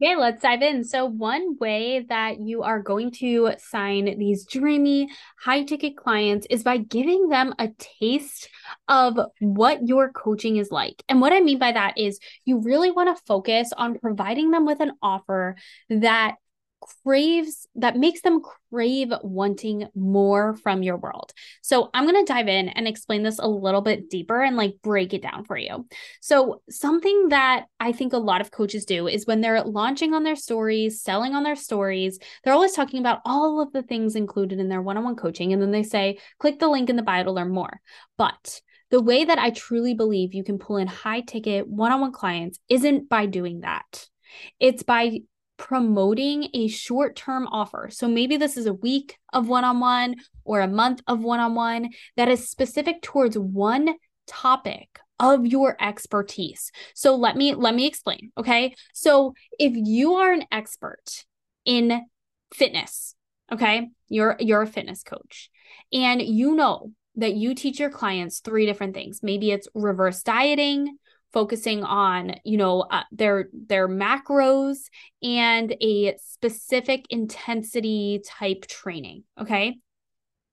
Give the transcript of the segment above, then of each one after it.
Okay, let's dive in. So, one way that you are going to sign these dreamy, high ticket clients is by giving them a taste of what your coaching is like. And what I mean by that is you really want to focus on providing them with an offer that craves that makes them crave wanting more from your world. So, I'm going to dive in and explain this a little bit deeper and like break it down for you. So, something that I think a lot of coaches do is when they're launching on their stories, selling on their stories, they're always talking about all of the things included in their one on one coaching. And then they say, click the link in the bio to learn more. But the way that I truly believe you can pull in high ticket one on one clients isn't by doing that. It's by promoting a short term offer. So maybe this is a week of one on one or a month of one on one that is specific towards one topic of your expertise. So let me let me explain, okay? So if you are an expert in fitness, okay? You're you're a fitness coach and you know that you teach your clients three different things. Maybe it's reverse dieting, focusing on you know uh, their their macros and a specific intensity type training okay?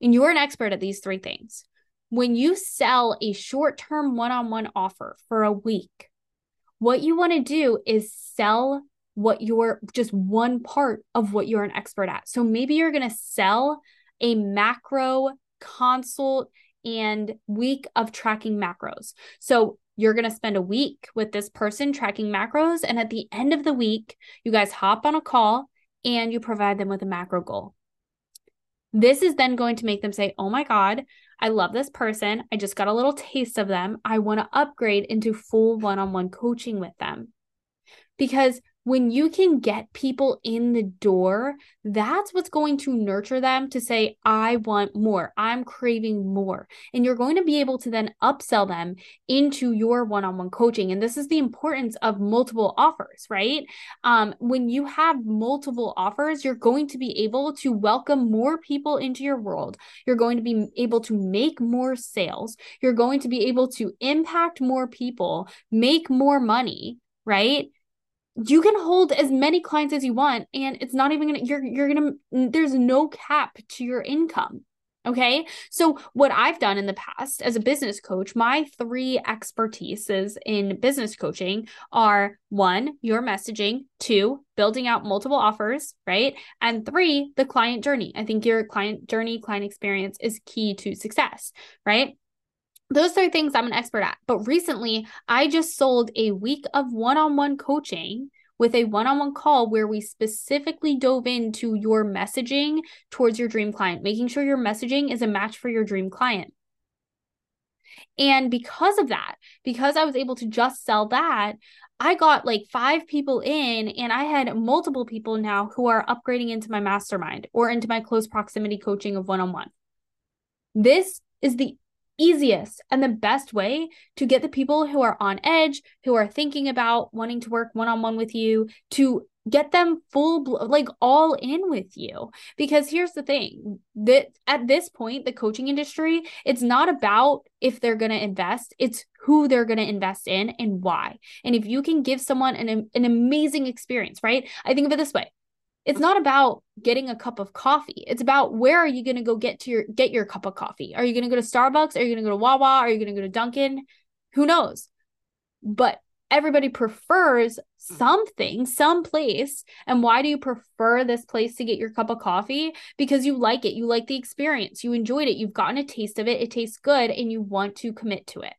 And you're an expert at these three things. When you sell a short-term one-on-one offer for a week what you want to do is sell what you're just one part of what you're an expert at. So maybe you're going to sell a macro consult and week of tracking macros. So you're going to spend a week with this person tracking macros. And at the end of the week, you guys hop on a call and you provide them with a macro goal. This is then going to make them say, Oh my God, I love this person. I just got a little taste of them. I want to upgrade into full one on one coaching with them. Because when you can get people in the door, that's what's going to nurture them to say, I want more. I'm craving more. And you're going to be able to then upsell them into your one on one coaching. And this is the importance of multiple offers, right? Um, when you have multiple offers, you're going to be able to welcome more people into your world. You're going to be able to make more sales. You're going to be able to impact more people, make more money, right? You can hold as many clients as you want and it's not even gonna you're you're gonna there's no cap to your income okay? So what i've done in the past as a business coach my three expertises in business coaching are one your messaging two building out multiple offers right? And three the client journey. I think your client journey client experience is key to success right those are things I'm an expert at. But recently, I just sold a week of one on one coaching with a one on one call where we specifically dove into your messaging towards your dream client, making sure your messaging is a match for your dream client. And because of that, because I was able to just sell that, I got like five people in, and I had multiple people now who are upgrading into my mastermind or into my close proximity coaching of one on one. This is the easiest and the best way to get the people who are on edge, who are thinking about wanting to work one on one with you, to get them full like all in with you. Because here's the thing that at this point the coaching industry it's not about if they're going to invest it's who they're going to invest in and why. And if you can give someone an, an amazing experience right? I think of it this way it's not about getting a cup of coffee. It's about where are you going to go get to your get your cup of coffee? Are you going to go to Starbucks? Are you going to go to Wawa? Are you going to go to Dunkin'? Who knows? But everybody prefers something, some place. And why do you prefer this place to get your cup of coffee? Because you like it. You like the experience. You enjoyed it. You've gotten a taste of it. It tastes good and you want to commit to it.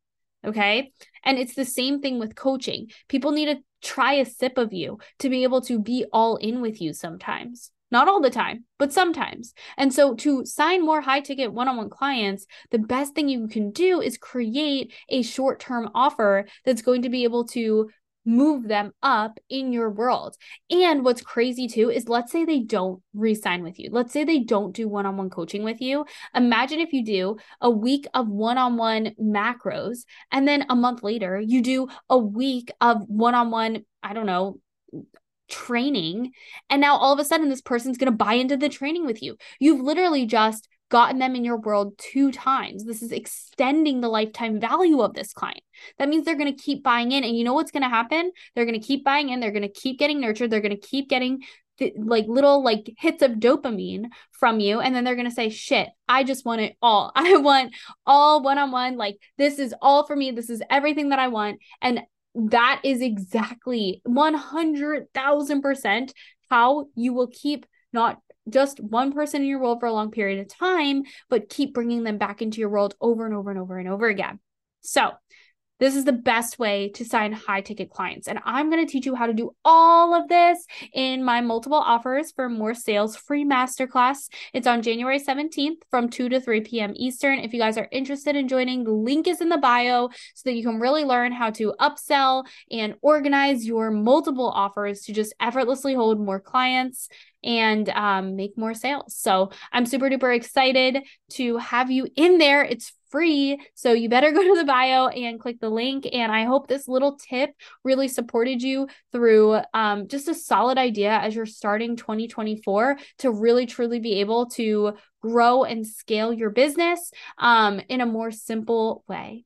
Okay. And it's the same thing with coaching. People need to try a sip of you to be able to be all in with you sometimes. Not all the time, but sometimes. And so to sign more high ticket one on one clients, the best thing you can do is create a short term offer that's going to be able to move them up in your world. And what's crazy too is let's say they don't re-sign with you. Let's say they don't do one-on-one coaching with you. Imagine if you do a week of one-on-one macros and then a month later you do a week of one-on-one, I don't know, training and now all of a sudden this person's going to buy into the training with you. You've literally just gotten them in your world two times. This is extending the lifetime value of this client. That means they're going to keep buying in. And you know what's going to happen? They're going to keep buying in. They're going to keep getting nurtured. They're going to keep getting th- like little like hits of dopamine from you. And then they're going to say, shit, I just want it all. I want all one on one. Like, this is all for me. This is everything that I want. And that is exactly 100,000% how you will keep not just one person in your world for a long period of time, but keep bringing them back into your world over and over and over and over again. So, this is the best way to sign high ticket clients. And I'm going to teach you how to do all of this in my multiple offers for more sales free masterclass. It's on January 17th from 2 to 3 p.m. Eastern. If you guys are interested in joining, the link is in the bio so that you can really learn how to upsell and organize your multiple offers to just effortlessly hold more clients and um, make more sales. So I'm super duper excited to have you in there. It's free. So you better go to the bio and click the link. And I hope this little tip really supported you through um, just a solid idea as you're starting 2024 to really truly be able to grow and scale your business um, in a more simple way.